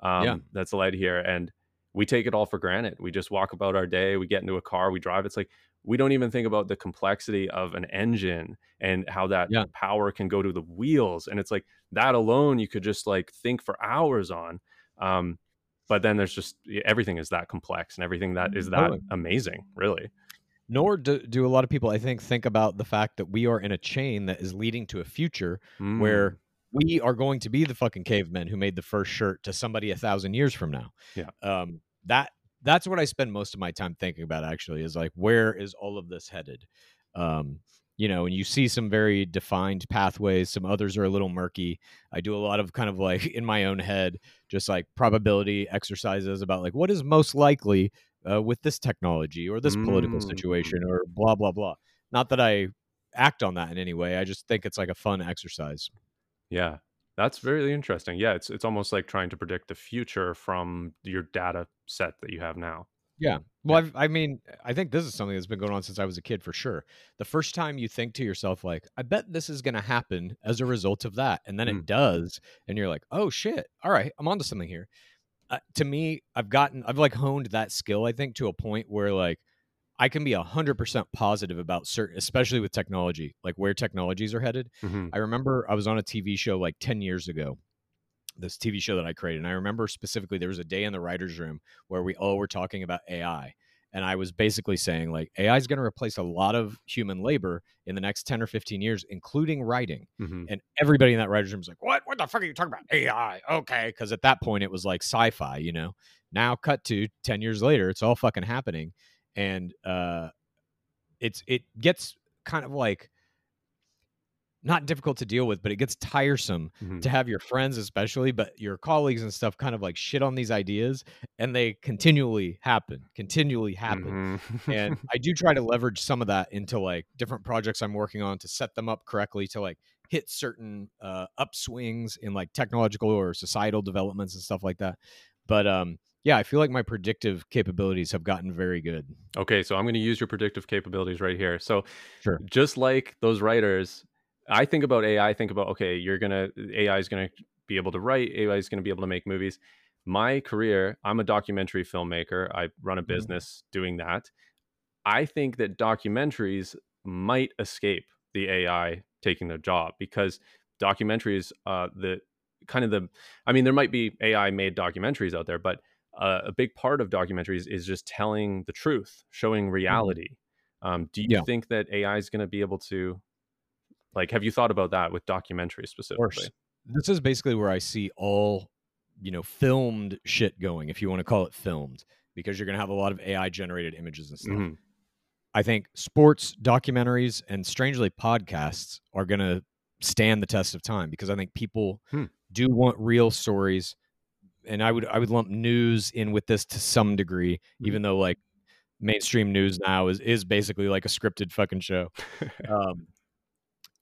um, Yeah. that's led here. And we take it all for granted. We just walk about our day, we get into a car, we drive. It's like, we don't even think about the complexity of an engine and how that Yeah. power can go to the wheels and it's like that alone you could just like think for hours on um but then there's just everything is that complex and everything that is that amazing really nor do, do a lot of people i think think about the fact that we are in a chain that is leading to a future Mm, where we are going to be the fucking cavemen who made the first shirt to somebody a thousand years from now. Yeah. Um, that that's what I spend most of my time thinking about. Actually, is like where is all of this headed? Um, you know, and you see some very defined pathways. Some others are a little murky. I do a lot of kind of like in my own head, just like probability exercises about like what is most likely uh, with this technology or this political Mm. situation or blah blah blah. Not that I act on that in any way. I just think it's like a fun exercise. yeah that's very interesting yeah it's it's almost like trying to predict the future from your data set that you have now Yeah. Well, I've, I mean, I think this is something that's been going on since I was a kid for sure. The first time you think to yourself, like, I bet this is going to happen as a result of that. And then Mm. it does. And you're like, oh shit. All right. I'm onto something here. Uh, to me, I've gotten, I've like honed that skill, I think, to a point where like I can be 100% positive about certain, especially with technology, like where technologies are headed. Mhm. I remember I was on a TV show like 10 years ago, this TV show that I created. And I remember specifically there was a day in the writer's room where we all were talking about AI. And I was basically saying, like, AI is going to replace a lot of human labor in the next 10 or 15 years, including writing. Mhm. And everybody in that writer's room was like, what? What the fuck are you talking about? AI. Okay. Because at that point, it was like sci fi, you know? Now, cut to 10 years later, it's all fucking happening. And uh, it's it gets kind of like not difficult to deal with, but it gets tiresome Mhm. to have your friends, especially, but your colleagues and stuff kind of like shit on these ideas and they continually happen, continually happen. Mhm. And I do try to leverage some of that into like different projects I'm working on to set them up correctly to like hit certain uh, upswings in like technological or societal developments and stuff like that. But um, yeah, I feel like my predictive capabilities have gotten very good. okay, so I'm going to use your predictive capabilities right here. So Sure. just like those writers, I think about AI. I think about okay, you're gonna AI is gonna be able to write. AI is gonna be able to make movies. My career, I'm a documentary filmmaker. I run a Mhm. business doing that. I think that documentaries might escape the AI taking their job because documentaries, uh, the kind of the, I mean, there might be AI made documentaries out there, but uh, a big part of documentaries is just telling the truth, showing reality. Um, do you Mm-hmm. Yeah. think that AI is going to be able to, like, have you thought about that with documentaries specifically? This is basically where I see all, you know, filmed shit going, if you want to call it filmed, because you're going to have a lot of AI generated images and stuff. Mhm. I think sports documentaries and strangely podcasts are going to stand the test of time because I think people Hmm. do want real stories and I would I would lump news in with this to some degree Mhm. even though like mainstream news now is is basically like a scripted fucking show. um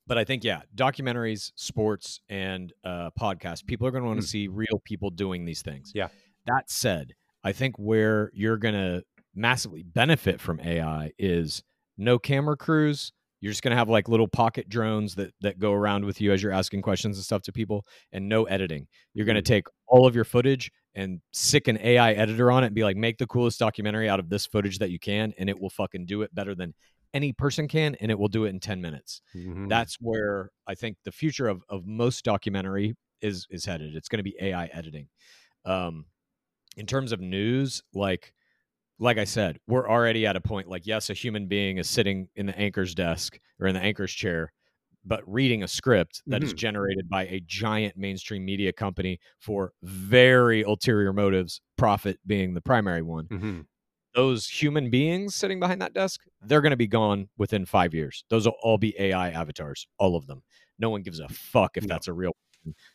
but I think yeah, documentaries, sports and uh podcasts, people are going to want to Hmm. see real people doing these things. Yeah. That said, I think where you're going to massively benefit from AI is no camera crews. You're just going to have like little pocket drones that that go around with you as you're asking questions and stuff to people and no editing. You're going to Mhm. take all of your footage and sic an AI editor on it and be like make the coolest documentary out of this footage that you can and it will fucking do it better than any person can and it will do it in 10 minutes Mhm. that's where I think the future of of most documentary is is headed. It's going to be AI editing. Um, in terms of news, like like I said, we're already at a point like yes, a human being is sitting in the anchor's desk or in the anchor's chair, but reading a script that is Mhm. generated by a giant mainstream media company for very ulterior motives, profit being the primary one Mhm. those human beings sitting behind that desk, they're going to be gone within five years. Those will all be AI avatars, all of them. No one gives a fuck if No. that's a real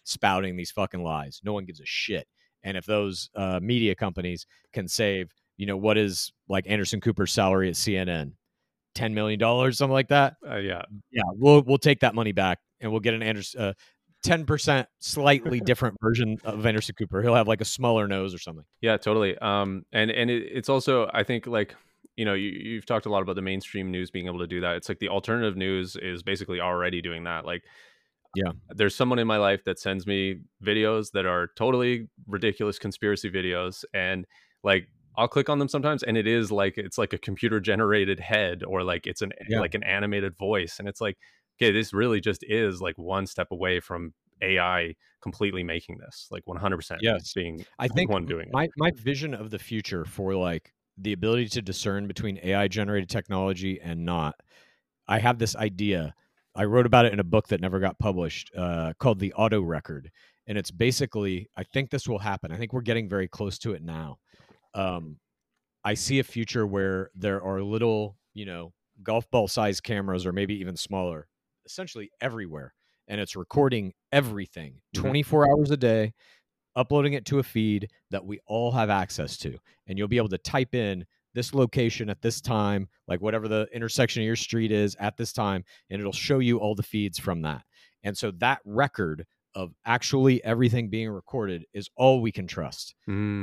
spouting these fucking lies. No one gives a shit. And if those uh, media companies can save, you know, what is like Anderson Cooper's salary at CNN, ten million dollars, something like that. Uh, yeah. Yeah, we'll we'll take that money back and we'll get an Anderson. Uh, 10% slightly different version of Anderson Cooper. He'll have like a smaller nose or something. Yeah, totally. Um, and and it, it's also I think like you know you, you've talked a lot about the mainstream news being able to do that. It's like the alternative news is basically already doing that. Like, Yeah. there's someone in my life that sends me videos that are totally ridiculous conspiracy videos, and like I'll click on them sometimes, and it is like it's like a computer generated head or like it's an Yeah. like an animated voice, and it's like okay, this really just is like one step away from AI completely making this like 100% Yes. being I think one doing it. my my vision of the future for like the ability to discern between AI generated technology and not. I have this idea. I wrote about it in a book that never got published uh, called The Auto Record. And it's basically, I think this will happen. I think we're getting very close to it now. Um, I see a future where there are little, you know, golf ball sized cameras or maybe even smaller, essentially everywhere. And it's recording everything Mhm. 24 hours a day, uploading it to a feed that we all have access to. And you'll be able to type in this location at this time, like whatever the intersection of your street is at this time, and it'll show you all the feeds from that. And so that record of actually everything being recorded is all we can trust.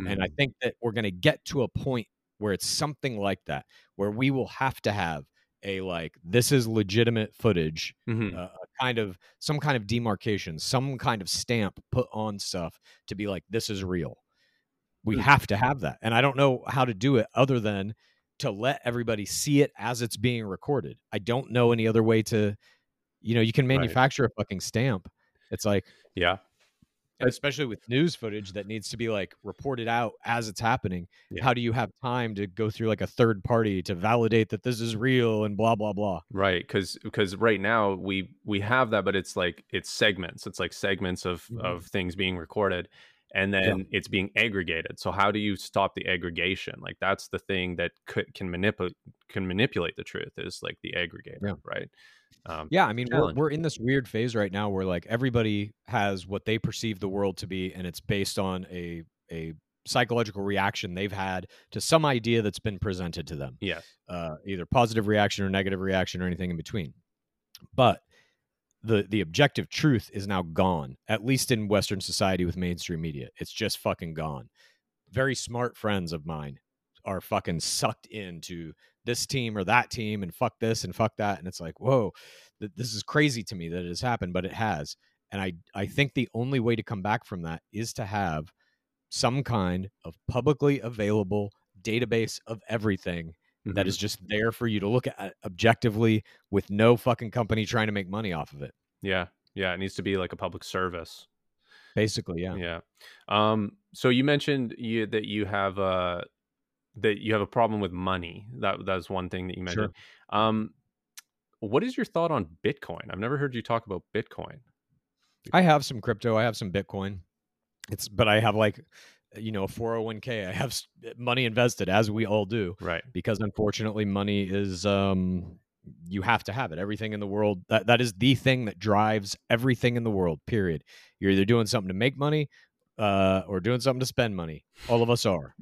And I Mm. think that we're going to get to a point where it's something like that, where we will have to have a like, this is legitimate footage, Mhm. uh, a kind of some kind of demarcation, some kind of stamp put on stuff to be like, this is real. We Hmm. have to have that. And I don't know how to do it other than to let everybody see it as it's being recorded. I don't know any other way to, you know, you can Right. manufacture a fucking stamp. It's like, Yeah. and especially with news footage that needs to be like reported out as it's happening Yeah. how do you have time to go through like a third party to validate that this is real and blah blah blah Right, because because right now we we have that, but it's like it's segments. It's like segments of Mhm. of things being recorded, and then it's being aggregated. So how do you stop the aggregation? Like that's the thing that could, can manipulate can manipulate the truth is like the aggregator, Yeah. right? Um, Yeah, I mean, we're, we're in this weird phase right now where like everybody has what they perceive the world to be, and it's based on a a psychological reaction they've had to some idea that's been presented to them, yes. uh, either positive reaction or negative reaction or anything in between. But the the objective truth is now gone, at least in Western society with mainstream media. It's just fucking gone. Very smart friends of mine are fucking sucked into this team or that team and fuck this and fuck that and it's like whoa th- this is crazy to me that it has happened but it has and i i think the only way to come back from that is to have some kind of publicly available database of everything that Mhm. is just there for you to look at objectively with no fucking company trying to make money off of it yeah, yeah. It needs to be like a public service. basically yeah Yeah. Um, so you mentioned you that you have uh that you have a problem with money. That that's one thing that you Sure. mentioned. Um, what is your thought on Bitcoin? I've never heard you talk about Bitcoin. I have some crypto. I have some Bitcoin. It's but I have like you know a 401k. I have money invested as we all do Right. because unfortunately money is um you have to have it. Everything in the world that that is the thing that drives everything in the world. Period. You're either doing something to make money uh or doing something to spend money. All of us are.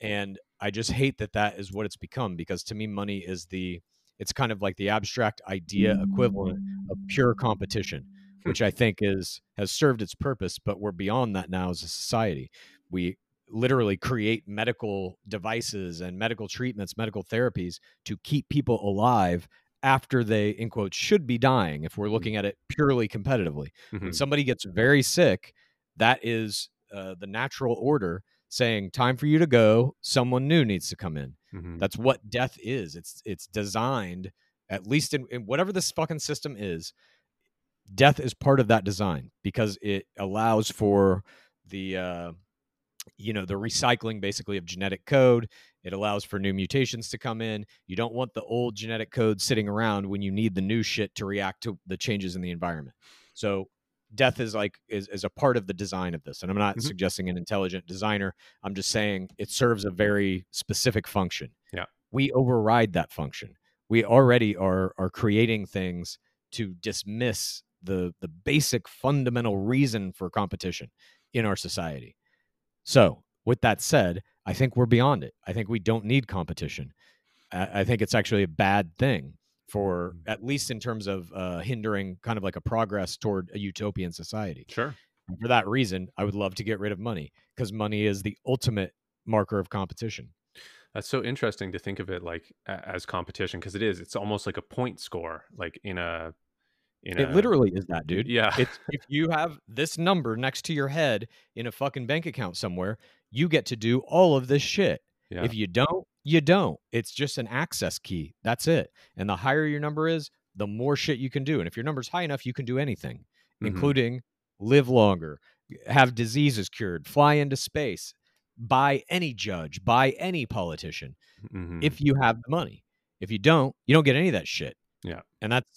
And I just hate that that is what it's become because to me money is the it's kind of like the abstract idea equivalent of pure competition which I think is has served its purpose, but we're beyond that now as a society. We literally create medical devices and medical treatments, medical therapies to keep people alive after they, in quotes, should be dying. If we're looking at it purely competitively, when Mhm. somebody gets very sick, that is uh, the natural order saying, "Time for you to go. Someone new needs to come in." Mhm. That's what death is. It's it's designed, at least in, in whatever this fucking system is. Death is part of that design because it allows for the uh, you know the recycling basically of genetic code. It allows for new mutations to come in. You don't want the old genetic code sitting around when you need the new shit to react to the changes in the environment. So death is like is, is a part of the design of this and i'm not Mhm. suggesting an intelligent designer i'm just saying it serves a very specific function Yeah. we override that function we already are are creating things to dismiss the the basic fundamental reason for competition in our society so with that said i think we're beyond it i think we don't need competition i, I think it's actually a bad thing for Mm. at least in terms of uh, hindering kind of like a progress toward a utopian society Sure. and for that reason i would love to get rid of money because money is the ultimate marker of competition That's so interesting to think of it like as competition because it is. It's almost like a point score, like in a. In it literally is that dude Yeah. it's if you have this number next to your head in a fucking bank account somewhere you get to do all of this shit yeah. if you don't you don't it's just an access key that's it and the higher your number is the more shit you can do and if your number's high enough you can do anything Mhm. including live longer have diseases cured fly into space buy any judge buy any politician Mhm. if you have the money. If you don't, you don't get any of that shit. Yeah. And that's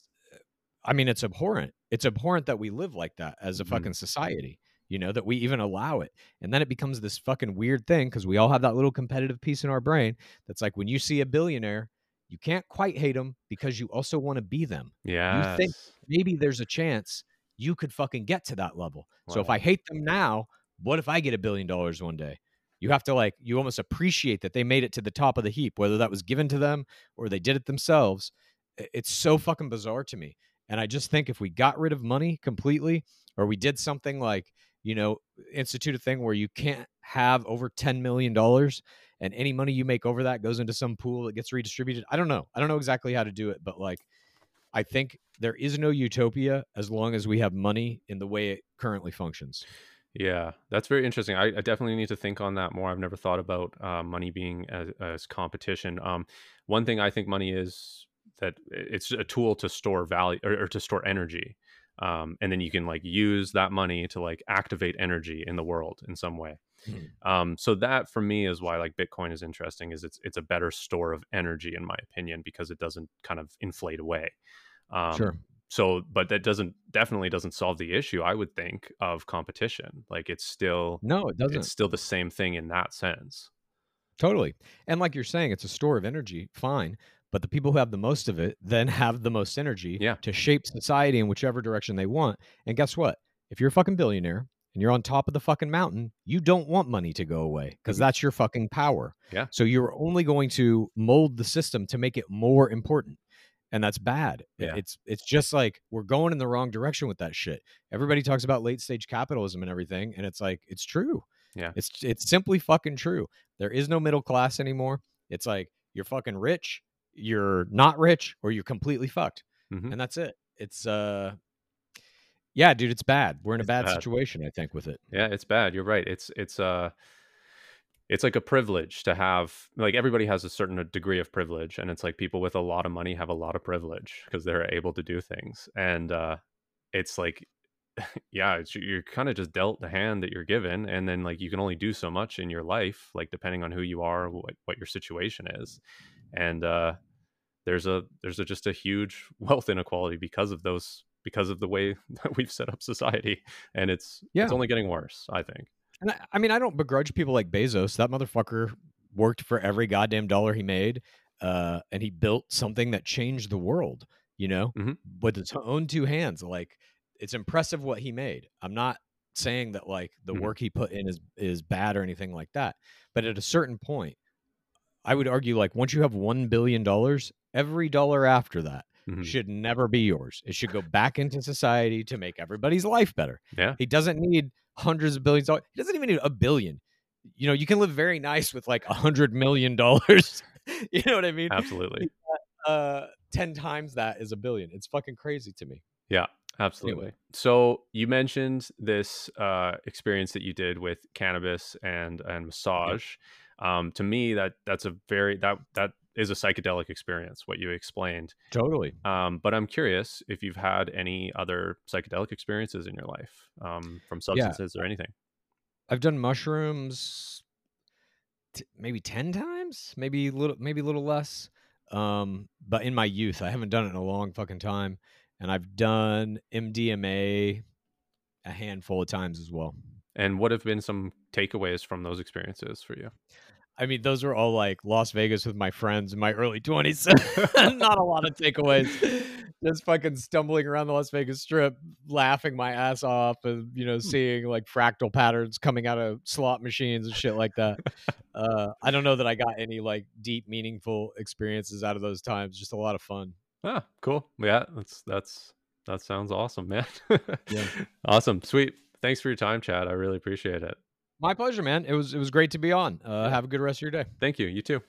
I mean, it's abhorrent. It's abhorrent that we live like that as a Mhm. fucking society, you know, that we even allow it. And then it becomes this fucking weird thing because we all have that little competitive piece in our brain that's like when you see a billionaire, you can't quite hate them because you also want to be them. yeah. You think- Maybe there's a chance you could fucking get to that level. So if I hate them now, what if I get a billion dollars one day? You have to like you almost appreciate that they made it to the top of the heap, whether that was given to them or they did it themselves. It's so fucking bizarre to me. And I just think if we got rid of money completely, or we did something like, you know, institute a thing where you can't have over $10 million and any money you make over that goes into some pool that gets redistributed. I don't know. I don't know exactly how to do it, but like I think there is no utopia as long as we have money in the way it currently functions. Yeah, that's very interesting. I, I definitely need to think on that more. I've never thought about uh, money being as, as competition. Um, one thing I think money is that it's a tool to store value or, or to store energy, um, and then you can like use that money to like activate energy in the world in some way. Hmm. Um, so that for me is why like Bitcoin is interesting. Is it's it's a better store of energy in my opinion because it doesn't kind of inflate away. Um, Sure. so but that doesn't definitely doesn't solve the issue i would think of competition like it's still no it doesn't it's still the same thing in that sense totally and like you're saying it's a store of energy fine but the people who have the most of it then have the most energy Yeah. to shape society in whichever direction they want and guess what if you're a fucking billionaire and you're on top of the fucking mountain you don't want money to go away because Mhm. that's your fucking power Yeah. so you're only going to mold the system to make it more important and that's bad Yeah. it's it's just like we're going in the wrong direction with that shit everybody talks about late stage capitalism and everything and it's like it's true Yeah. it's it's simply fucking true there is no middle class anymore it's like you're fucking rich you're not rich or you're completely fucked Mhm. and that's it it's uh yeah dude it's bad we're in a bad, bad. situation i think with it yeah it's bad you're right it's it's uh it's like a privilege to have like everybody has a certain degree of privilege and it's like people with a lot of money have a lot of privilege because they're able to do things and uh it's like yeah it's, you're kind of just dealt the hand that you're given and then like you can only do so much in your life like depending on who you are what, what your situation is and uh there's a there's a, just a huge wealth inequality because of those because of the way that we've set up society and it's Yeah. it's only getting worse i think And I, I mean, I don't begrudge people like Bezos. That motherfucker worked for every goddamn dollar he made, uh, and he built something that changed the world. You know, Mhm. with his own two hands. Like, it's impressive what he made. I'm not saying that like the Mhm. work he put in is is bad or anything like that. But at a certain point, I would argue like once you have one billion dollars, every dollar after that Mhm. should never be yours. It should go back into society to make everybody's life better. Yeah. He doesn't need hundreds of billions of dollars. He doesn't even need a billion. You know, you can live very nice with like a hundred million dollars. you know what I mean? absolutely Uh, ten times that is a billion. It's fucking crazy to me. yeah absolutely so you mentioned this uh experience that you did with cannabis and and massage um to me that that's a very that that is a psychedelic experience what you explained Totally. um but i'm curious if you've had any other psychedelic experiences in your life um from substances or anything I've done mushrooms t- maybe 10 times, maybe a little maybe a little less. Um but in my youth, I haven't done it in a long fucking time and I've done MDMA a handful of times as well. And what have been some takeaways from those experiences for you I mean, those were all like Las Vegas with my friends in my early 20s. Not a lot of takeaways. Just fucking stumbling around the Las Vegas strip, laughing my ass off, and, you know, seeing like fractal patterns coming out of slot machines and shit like that. uh, I don't know that I got any like deep, meaningful experiences out of those times. Just a lot of fun. Ah, cool. Yeah, that's that's that sounds awesome, man. Yeah. Awesome. Sweet. Thanks for your time, Chad. I really appreciate it. My pleasure, man. It was it was great to be on. Uh, Have a good rest of your day. Thank you. You too.